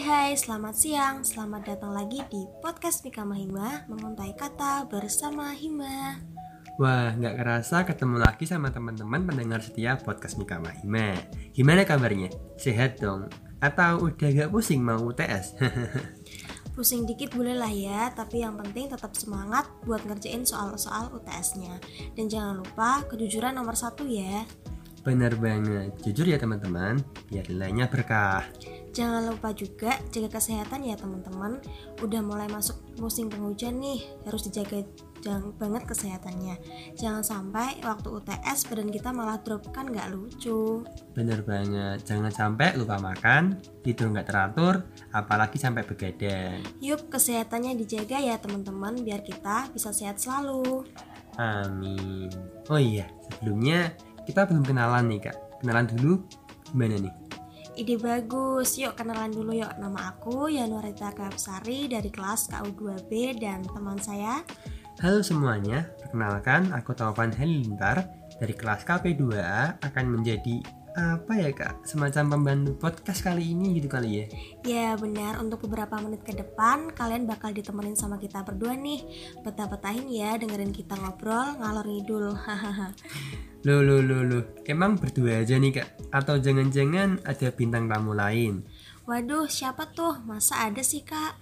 Hai hai, selamat siang. Selamat datang lagi di podcast Mika Mahima Menguntai kata bersama Hima Wah, nggak kerasa ketemu lagi sama teman-teman pendengar setia podcast Mika Mahima. Gimana kabarnya? Sehat dong? Atau udah gak pusing mau UTS? Pusing dikit boleh lah ya, tapi yang penting tetap semangat buat ngerjain soal-soal UTS-nya Dan jangan lupa kejujuran nomor satu ya Bener banget, jujur ya teman-teman, biar nilainya berkah. Jangan lupa juga jaga kesehatan ya teman-teman Udah mulai masuk musim penghujan nih, harus dijaga jangan banget kesehatannya Jangan sampai waktu UTS badan kita malah drop kan nggak lucu Bener banget, jangan sampai lupa makan, tidur nggak teratur, apalagi sampai begadang. Yuk kesehatannya dijaga ya teman-teman biar kita bisa sehat selalu Amin. Oh iya, sebelumnya kita belum kenalan nih kak. Kenalan dulu gimana nih? Ide bagus, yuk kenalan dulu yuk Nama aku Yanurita Kapsari dari kelas KU2B dan teman saya Halo semuanya, perkenalkan aku Taufan Halilintar dari kelas KP2A akan menjadi apa ya kak? Semacam pembantu podcast kali ini gitu kali ya? Ya benar, untuk beberapa menit ke depan kalian bakal ditemenin sama kita berdua nih Betah-betahin ya dengerin kita ngobrol ngalor ngidul Hahaha Loh loh loh loh, emang berdua aja nih kak? Atau jangan-jangan ada bintang tamu lain? Waduh siapa tuh? Masa ada sih kak?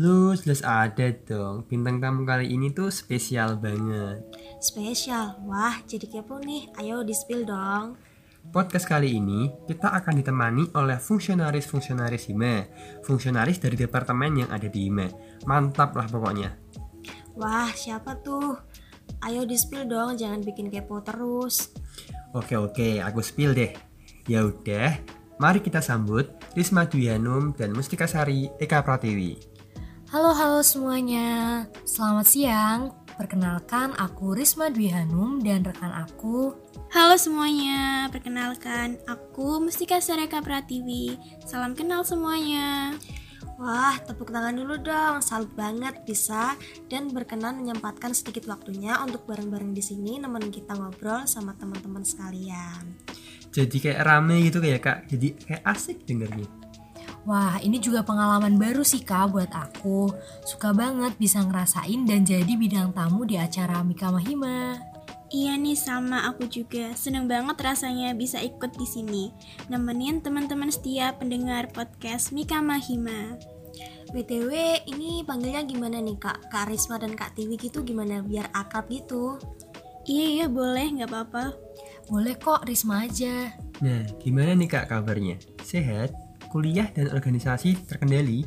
Lu jelas ada dong, bintang tamu kali ini tuh spesial banget Spesial, wah jadi kepo nih, ayo di spill dong Podcast kali ini kita akan ditemani oleh fungsionaris-fungsionaris HIMA Fungsionaris dari departemen yang ada di HIMA Mantap lah pokoknya. Wah siapa tuh? Ayo di spill dong, jangan bikin kepo terus. Oke oke, aku spill deh. Ya udah, mari kita sambut Risma Dwi Hanum dan Mustika Sari Eka Pratiwi. Halo halo semuanya, selamat siang. Perkenalkan aku Risma Dwi Hanum dan rekan aku Halo semuanya, perkenalkan aku Mustika Sareka Pratiwi. Salam kenal semuanya. Wah, tepuk tangan dulu dong. Salut banget bisa dan berkenan menyempatkan sedikit waktunya untuk bareng-bareng di sini nemenin kita ngobrol sama teman-teman sekalian. Jadi kayak rame gitu kayak kak, jadi kayak asik dengernya Wah ini juga pengalaman baru sih kak buat aku Suka banget bisa ngerasain dan jadi bidang tamu di acara Mika Mahima Iya nih sama aku juga. Seneng banget rasanya bisa ikut di sini. Nemenin teman-teman setia pendengar podcast Mika Mahima. BTW, ini panggilnya gimana nih kak? Kak Risma dan Kak Tiwi gitu gimana biar akrab gitu? Iya iya boleh nggak apa-apa. Boleh kok Risma aja Nah, gimana nih kak kabarnya? Sehat? Kuliah dan organisasi terkendali?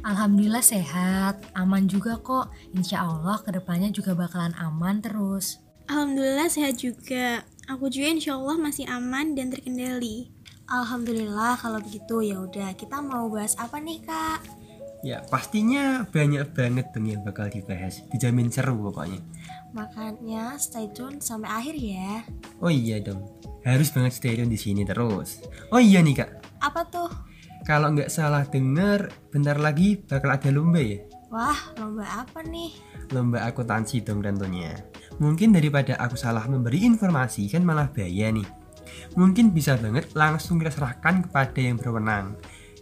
Alhamdulillah sehat, aman juga kok Insya Allah ke depannya juga bakalan aman terus Alhamdulillah sehat juga. Aku juga insya Allah masih aman dan terkendali. Alhamdulillah kalau begitu ya udah kita mau bahas apa nih kak? Ya pastinya banyak banget dong yang bakal dibahas Dijamin seru pokoknya Makanya stay tune sampai akhir ya. Oh iya dong, harus banget stay tune di sini terus. Oh iya nih kak, Apa tuh? Kalau nggak salah denger, bentar lagi bakal ada lomba ya. Wah, lomba apa nih? Lomba akuntansi dong tentunya. Mungkin daripada aku salah memberi informasi kan malah bahaya nih. Mungkin bisa banget langsung kita serahkan kepada yang berwenang.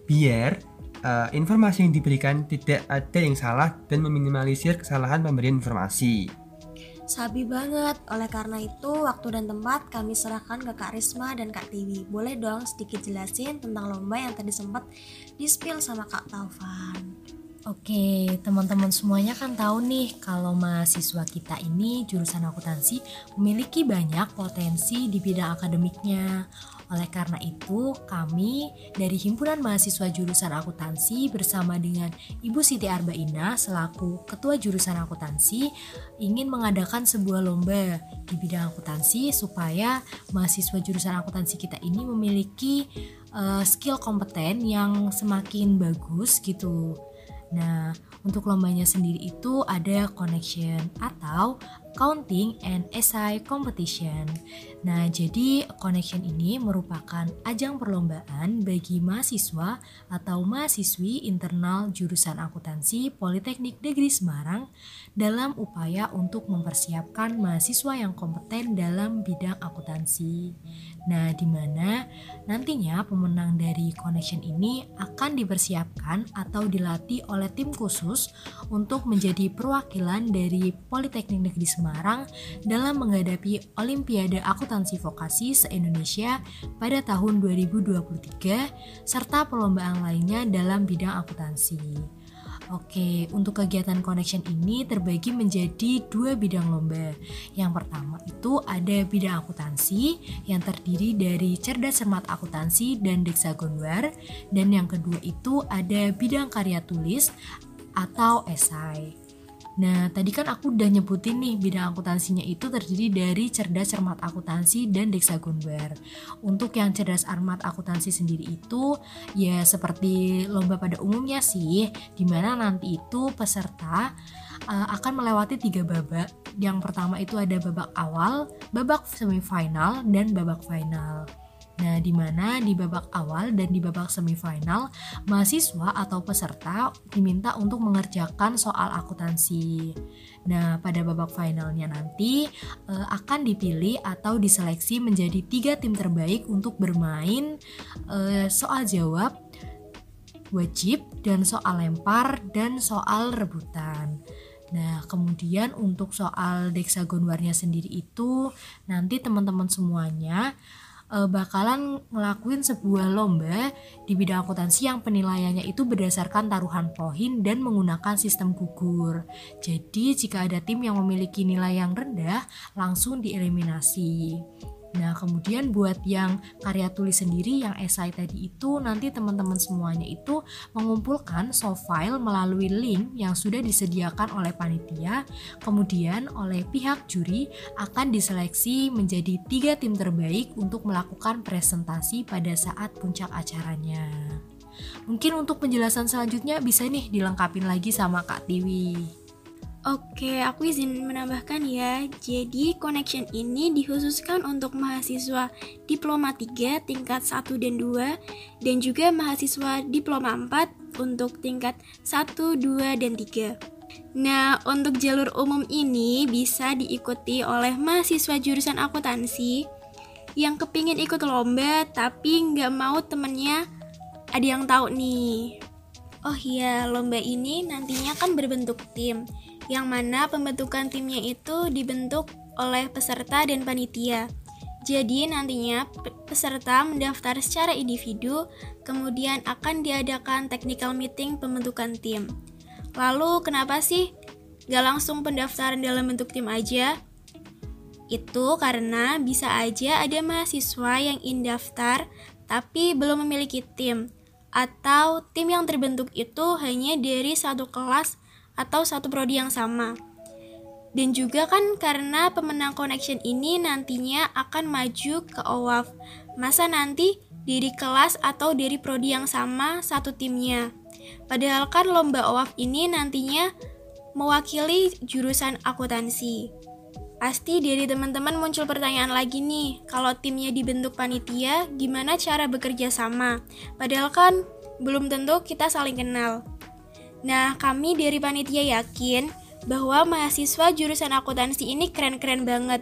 Biar eh, informasi yang diberikan tidak ada yang salah dan meminimalisir kesalahan pemberian informasi. Sabi banget, oleh karena itu waktu dan tempat kami serahkan ke Kak Risma dan Kak Tiwi. Boleh dong sedikit jelasin tentang lomba yang tadi sempat di-spill sama Kak Taufan. Oke, teman-teman semuanya kan tahu nih kalau mahasiswa kita ini jurusan akuntansi memiliki banyak potensi di bidang akademiknya. Oleh karena itu, kami dari Himpunan Mahasiswa Jurusan Akuntansi bersama dengan Ibu Siti Arbaina selaku Ketua Jurusan Akuntansi ingin mengadakan sebuah lomba di bidang akuntansi supaya mahasiswa jurusan akuntansi kita ini memiliki eh, skill kompeten yang semakin bagus gitu. Nah, untuk lombanya sendiri itu ada connection atau Counting and Essay Competition. Nah, jadi connection ini merupakan ajang perlombaan bagi mahasiswa atau mahasiswi internal jurusan akuntansi Politeknik Negeri Semarang dalam upaya untuk mempersiapkan mahasiswa yang kompeten dalam bidang akuntansi. Nah, di mana nantinya pemenang dari connection ini akan dipersiapkan atau dilatih oleh tim khusus untuk menjadi perwakilan dari Politeknik Negeri Semarang dalam menghadapi Olimpiade Akuntansi vokasi se-Indonesia pada tahun 2023 serta perlombaan lainnya dalam bidang akuntansi. Oke, untuk kegiatan connection ini terbagi menjadi dua bidang lomba. Yang pertama itu ada bidang akuntansi yang terdiri dari cerdas cermat akuntansi dan deksagonware dan yang kedua itu ada bidang karya tulis atau esai. Nah, tadi kan aku udah nyebutin nih bidang akuntansinya itu terdiri dari cerdas cermat akuntansi dan deksagonware. Untuk yang cerdas cermat akuntansi sendiri itu ya seperti lomba pada umumnya sih, di mana nanti itu peserta uh, akan melewati tiga babak. Yang pertama itu ada babak awal, babak semifinal, dan babak final. Nah, di mana di babak awal dan di babak semifinal, mahasiswa atau peserta diminta untuk mengerjakan soal akuntansi. Nah, pada babak finalnya nanti e, akan dipilih atau diseleksi menjadi tiga tim terbaik untuk bermain e, soal jawab wajib dan soal lempar dan soal rebutan. Nah, kemudian untuk soal deksagonwarnya sendiri itu nanti teman-teman semuanya uh, bakalan ngelakuin sebuah lomba di bidang akuntansi yang penilaiannya itu berdasarkan taruhan poin dan menggunakan sistem gugur. Jadi jika ada tim yang memiliki nilai yang rendah, langsung dieliminasi. Nah, kemudian buat yang karya tulis sendiri yang esai tadi itu nanti teman-teman semuanya itu mengumpulkan soft file melalui link yang sudah disediakan oleh panitia. Kemudian oleh pihak juri akan diseleksi menjadi tiga tim terbaik untuk melakukan presentasi pada saat puncak acaranya. Mungkin untuk penjelasan selanjutnya bisa nih dilengkapin lagi sama Kak Tiwi. Oke, aku izin menambahkan ya. Jadi, connection ini dikhususkan untuk mahasiswa diploma 3 tingkat 1 dan 2 dan juga mahasiswa diploma 4 untuk tingkat 1, 2, dan 3. Nah, untuk jalur umum ini bisa diikuti oleh mahasiswa jurusan akuntansi yang kepingin ikut lomba tapi nggak mau temennya ada yang tahu nih. Oh iya, lomba ini nantinya kan berbentuk tim yang mana pembentukan timnya itu dibentuk oleh peserta dan panitia. Jadi nantinya peserta mendaftar secara individu, kemudian akan diadakan technical meeting pembentukan tim. Lalu kenapa sih gak langsung pendaftaran dalam bentuk tim aja? Itu karena bisa aja ada mahasiswa yang ingin daftar tapi belum memiliki tim, atau tim yang terbentuk itu hanya dari satu kelas atau satu prodi yang sama. Dan juga kan karena pemenang connection ini nantinya akan maju ke OWAF. Masa nanti dari kelas atau dari prodi yang sama satu timnya. Padahal kan lomba OWAF ini nantinya mewakili jurusan akuntansi. Pasti dari teman-teman muncul pertanyaan lagi nih, kalau timnya dibentuk panitia, gimana cara bekerja sama? Padahal kan belum tentu kita saling kenal. Nah, kami dari panitia yakin bahwa mahasiswa jurusan akuntansi ini keren-keren banget.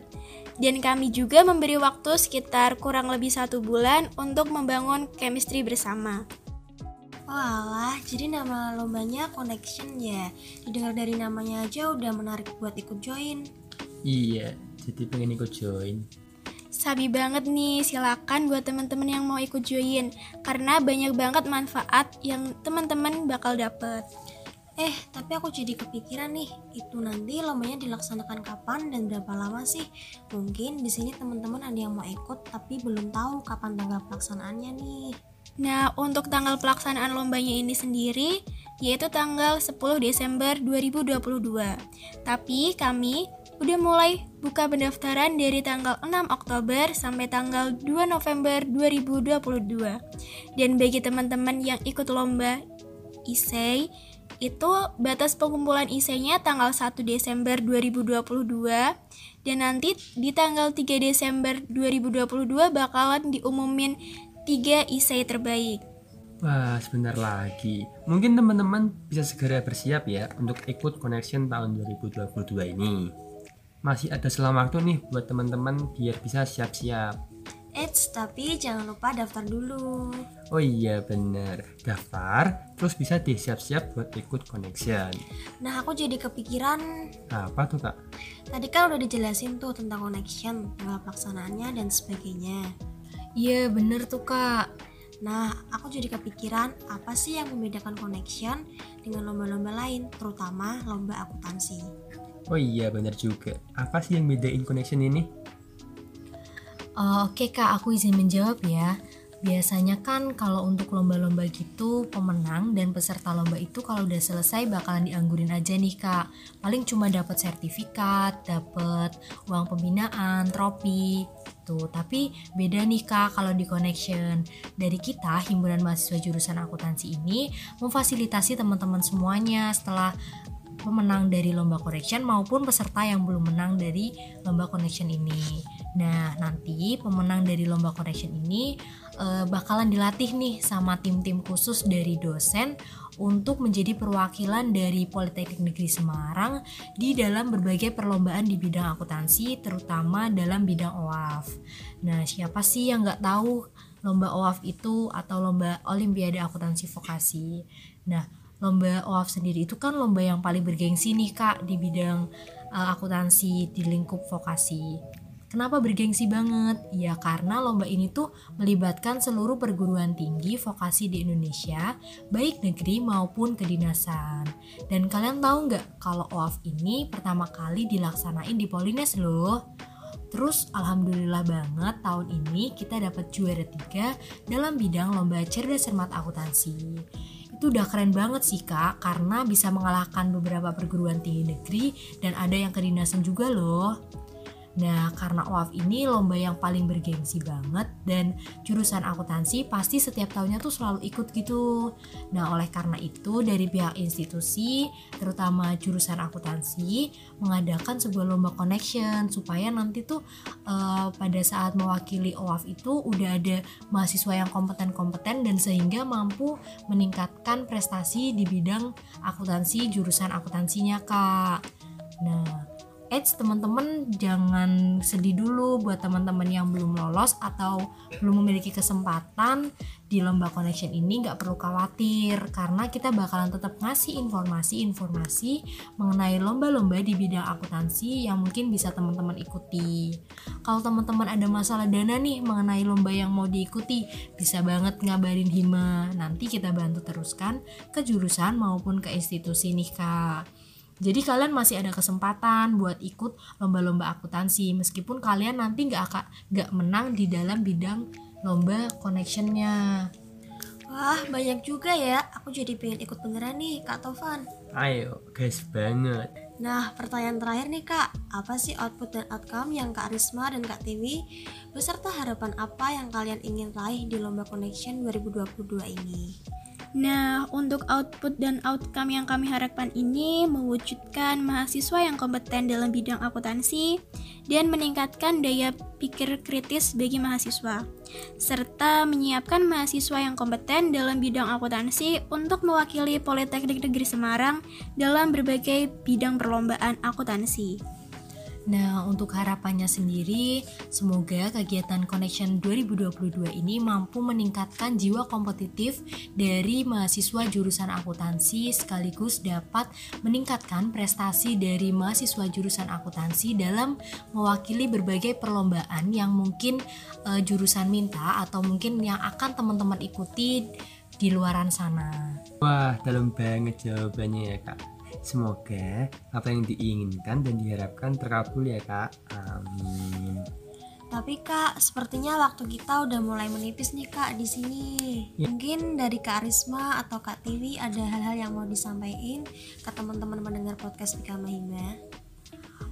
Dan kami juga memberi waktu sekitar kurang lebih satu bulan untuk membangun chemistry bersama. Walah, jadi nama lombanya connection ya. Didengar dari namanya aja udah menarik buat ikut join. Iya, jadi pengen ikut join. Sabi banget nih, silakan buat teman-teman yang mau ikut join karena banyak banget manfaat yang teman-teman bakal dapet. Eh, tapi aku jadi kepikiran nih, itu nanti lombanya dilaksanakan kapan dan berapa lama sih? Mungkin di sini teman-teman ada yang mau ikut tapi belum tahu kapan tanggal pelaksanaannya nih. Nah, untuk tanggal pelaksanaan lombanya ini sendiri yaitu tanggal 10 Desember 2022. Tapi kami udah mulai buka pendaftaran dari tanggal 6 Oktober sampai tanggal 2 November 2022. Dan bagi teman-teman yang ikut lomba ISEI itu batas pengumpulan IC-nya tanggal 1 Desember 2022 dan nanti di tanggal 3 Desember 2022 bakalan diumumin 3 IC terbaik. Wah, sebentar lagi. Mungkin teman-teman bisa segera bersiap ya untuk ikut connection tahun 2022 ini. Masih ada selang waktu nih buat teman-teman biar bisa siap-siap. Eits, tapi jangan lupa daftar dulu. Oh iya bener, daftar terus bisa deh siap-siap buat ikut connection. Nah, aku jadi kepikiran Apa tuh kak? tadi kan udah dijelasin tuh tentang connection, tanggal pelaksanaannya dan sebagainya. Iya bener tuh kak. Nah, aku jadi kepikiran apa sih yang membedakan connection dengan lomba-lomba lain, terutama lomba akuntansi. Oh iya bener juga. Apa sih yang bedain connection ini? Eh, Oke kak, aku izin menjawab ya. Biasanya kan kalau untuk lomba-lomba gitu, pemenang dan peserta lomba itu kalau udah selesai bakalan dianggurin aja nih kak. Paling cuma dapat sertifikat, dapat uang pembinaan, trofi, tuh. Tapi beda nih kak kalau di connection. Dari kita, himpunan mahasiswa jurusan akuntansi ini memfasilitasi teman-teman semuanya setelah pemenang dari lomba connection maupun peserta yang belum menang dari lomba connection ini. Nah, nanti pemenang dari lomba connection ini eh, bakalan dilatih nih sama tim-tim khusus dari dosen untuk menjadi perwakilan dari Politeknik Negeri Semarang di dalam berbagai perlombaan di bidang akuntansi, terutama dalam bidang OAF. Nah, siapa sih yang nggak tahu lomba OAF itu atau lomba Olimpiade Akuntansi Vokasi? Nah, lomba OAF sendiri itu kan lomba yang paling bergengsi nih kak di bidang uh, akuntansi di lingkup vokasi. Kenapa bergengsi banget? Ya karena lomba ini tuh melibatkan seluruh perguruan tinggi vokasi di Indonesia, baik negeri maupun kedinasan. Dan kalian tahu nggak kalau OAF ini pertama kali dilaksanain di Polines loh. Terus alhamdulillah banget tahun ini kita dapat juara tiga dalam bidang lomba cerdas cermat akuntansi itu udah keren banget sih kak. Karena bisa mengalahkan beberapa perguruan tinggi negeri dan ada yang kedinasan juga loh Nah, karena OAF ini lomba yang paling bergengsi banget dan jurusan akuntansi pasti setiap tahunnya tuh selalu ikut gitu. Nah, oleh karena itu dari pihak institusi, terutama jurusan akuntansi, mengadakan sebuah lomba connection supaya nanti tuh uh, pada saat mewakili OAF itu udah ada mahasiswa yang kompeten-kompeten dan sehingga mampu meningkatkan prestasi di bidang akuntansi jurusan akuntansinya, Kak. Nah, Eits teman-teman jangan sedih dulu buat teman-teman yang belum lolos atau belum memiliki kesempatan di lomba connection ini nggak perlu khawatir karena kita bakalan tetap ngasih informasi-informasi mengenai lomba-lomba di bidang akuntansi yang mungkin bisa teman-teman ikuti. Kalau teman-teman ada masalah dana nih mengenai lomba yang mau diikuti, bisa banget ngabarin Hima. Nanti kita bantu teruskan ke jurusan maupun ke institusi nih kak. Jadi kalian masih ada kesempatan buat ikut lomba-lomba akuntansi meskipun kalian nanti nggak akan nggak menang di dalam bidang lomba connectionnya. Wah, banyak juga ya. Aku jadi pengen ikut beneran nih, Kak Tovan. Ayo, guys banget. Nah, pertanyaan terakhir nih Kak, apa sih output dan outcome yang Kak Risma dan Kak Tiwi beserta harapan apa yang kalian ingin raih di Lomba Connection 2022 ini? Nah, untuk output dan outcome yang kami harapkan ini mewujudkan mahasiswa yang kompeten dalam bidang akuntansi dan meningkatkan daya pikir kritis bagi mahasiswa, serta menyiapkan mahasiswa yang kompeten dalam bidang akuntansi untuk mewakili Politeknik Negeri Semarang dalam berbagai bidang perlombaan akuntansi. Nah, untuk harapannya sendiri, semoga kegiatan Connection 2022 ini mampu meningkatkan jiwa kompetitif dari mahasiswa jurusan akuntansi sekaligus dapat meningkatkan prestasi dari mahasiswa jurusan akuntansi dalam mewakili berbagai perlombaan yang mungkin uh, jurusan minta atau mungkin yang akan teman-teman ikuti di luaran sana. Wah, dalam banget jawabannya ya kak. Semoga apa yang diinginkan dan diharapkan terkabul ya kak. Amin. Tapi kak, sepertinya waktu kita udah mulai menipis nih kak di sini. Ya. Mungkin dari kak Risma atau kak Tiwi ada hal-hal yang mau disampaikan ke teman-teman mendengar podcast Bika Mahima.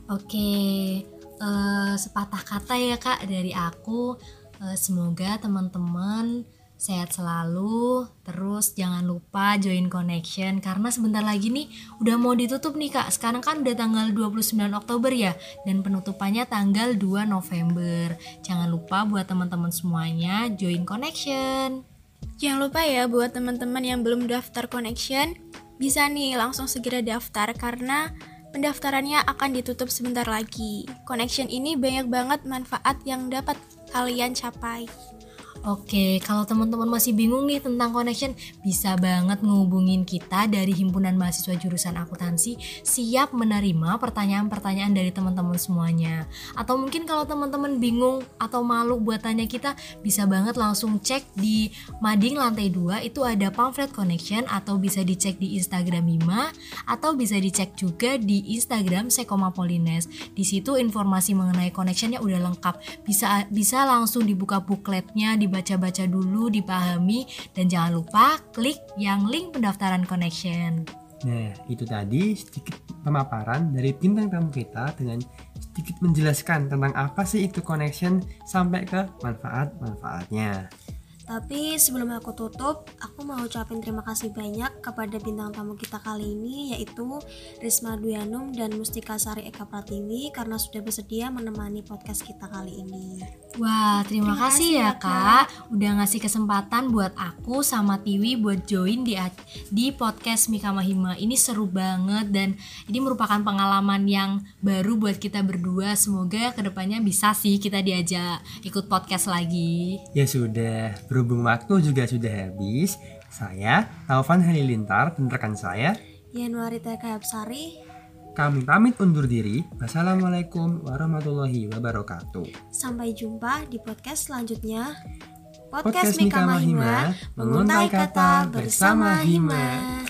Oke, uh, sepatah kata ya kak dari aku. Uh, semoga teman-teman Sehat selalu, terus jangan lupa join connection karena sebentar lagi nih udah mau ditutup nih kak. Sekarang kan udah tanggal 29 Oktober ya dan penutupannya tanggal 2 November. Jangan lupa buat teman-teman semuanya join connection. Jangan lupa ya buat teman-teman yang belum daftar connection, bisa nih langsung segera daftar karena pendaftarannya akan ditutup sebentar lagi. Connection ini banyak banget manfaat yang dapat kalian capai. Oke, kalau teman-teman masih bingung nih tentang connection, bisa banget ngehubungin kita dari Himpunan Mahasiswa Jurusan Akuntansi siap menerima pertanyaan-pertanyaan dari teman-teman semuanya. Atau mungkin kalau teman-teman bingung atau malu buat tanya kita, bisa banget langsung cek di Mading lantai 2 itu ada pamflet connection atau bisa dicek di Instagram Hima atau bisa dicek juga di Instagram Sekoma Polines. Di situ informasi mengenai connectionnya udah lengkap. Bisa bisa langsung dibuka bukletnya, dibaca-baca dulu, dipahami, dan jangan lupa klik yang link pendaftaran connection. Nah, itu tadi sedikit pemaparan dari bintang tamu kita dengan sedikit menjelaskan tentang apa sih itu connection sampai ke manfaat-manfaatnya. Tapi sebelum aku tutup, aku mau ucapin terima kasih banyak kepada bintang tamu kita kali ini yaitu Risma Duyanum dan Mustika Sari Eka Pratiwi karena sudah bersedia menemani podcast kita kali ini. Wah, terima, Terima kasih kasih ya ya, Kak udah ngasih kesempatan buat aku sama Tiwi buat join di di podcast Mika Mahima. Ini seru banget dan ini merupakan pengalaman yang baru buat kita berdua. Semoga ke depannya bisa sih kita diajak ikut podcast lagi. Ya sudah, berhubung waktu juga sudah habis, saya Taufan Halilintar dan rekan saya Yanuari Teka Sari, kami pamit undur diri. Wassalamualaikum warahmatullahi wabarakatuh. sampai jumpa di podcast selanjutnya. Podcast Mika Mahima, menguntai kata bersama Hima.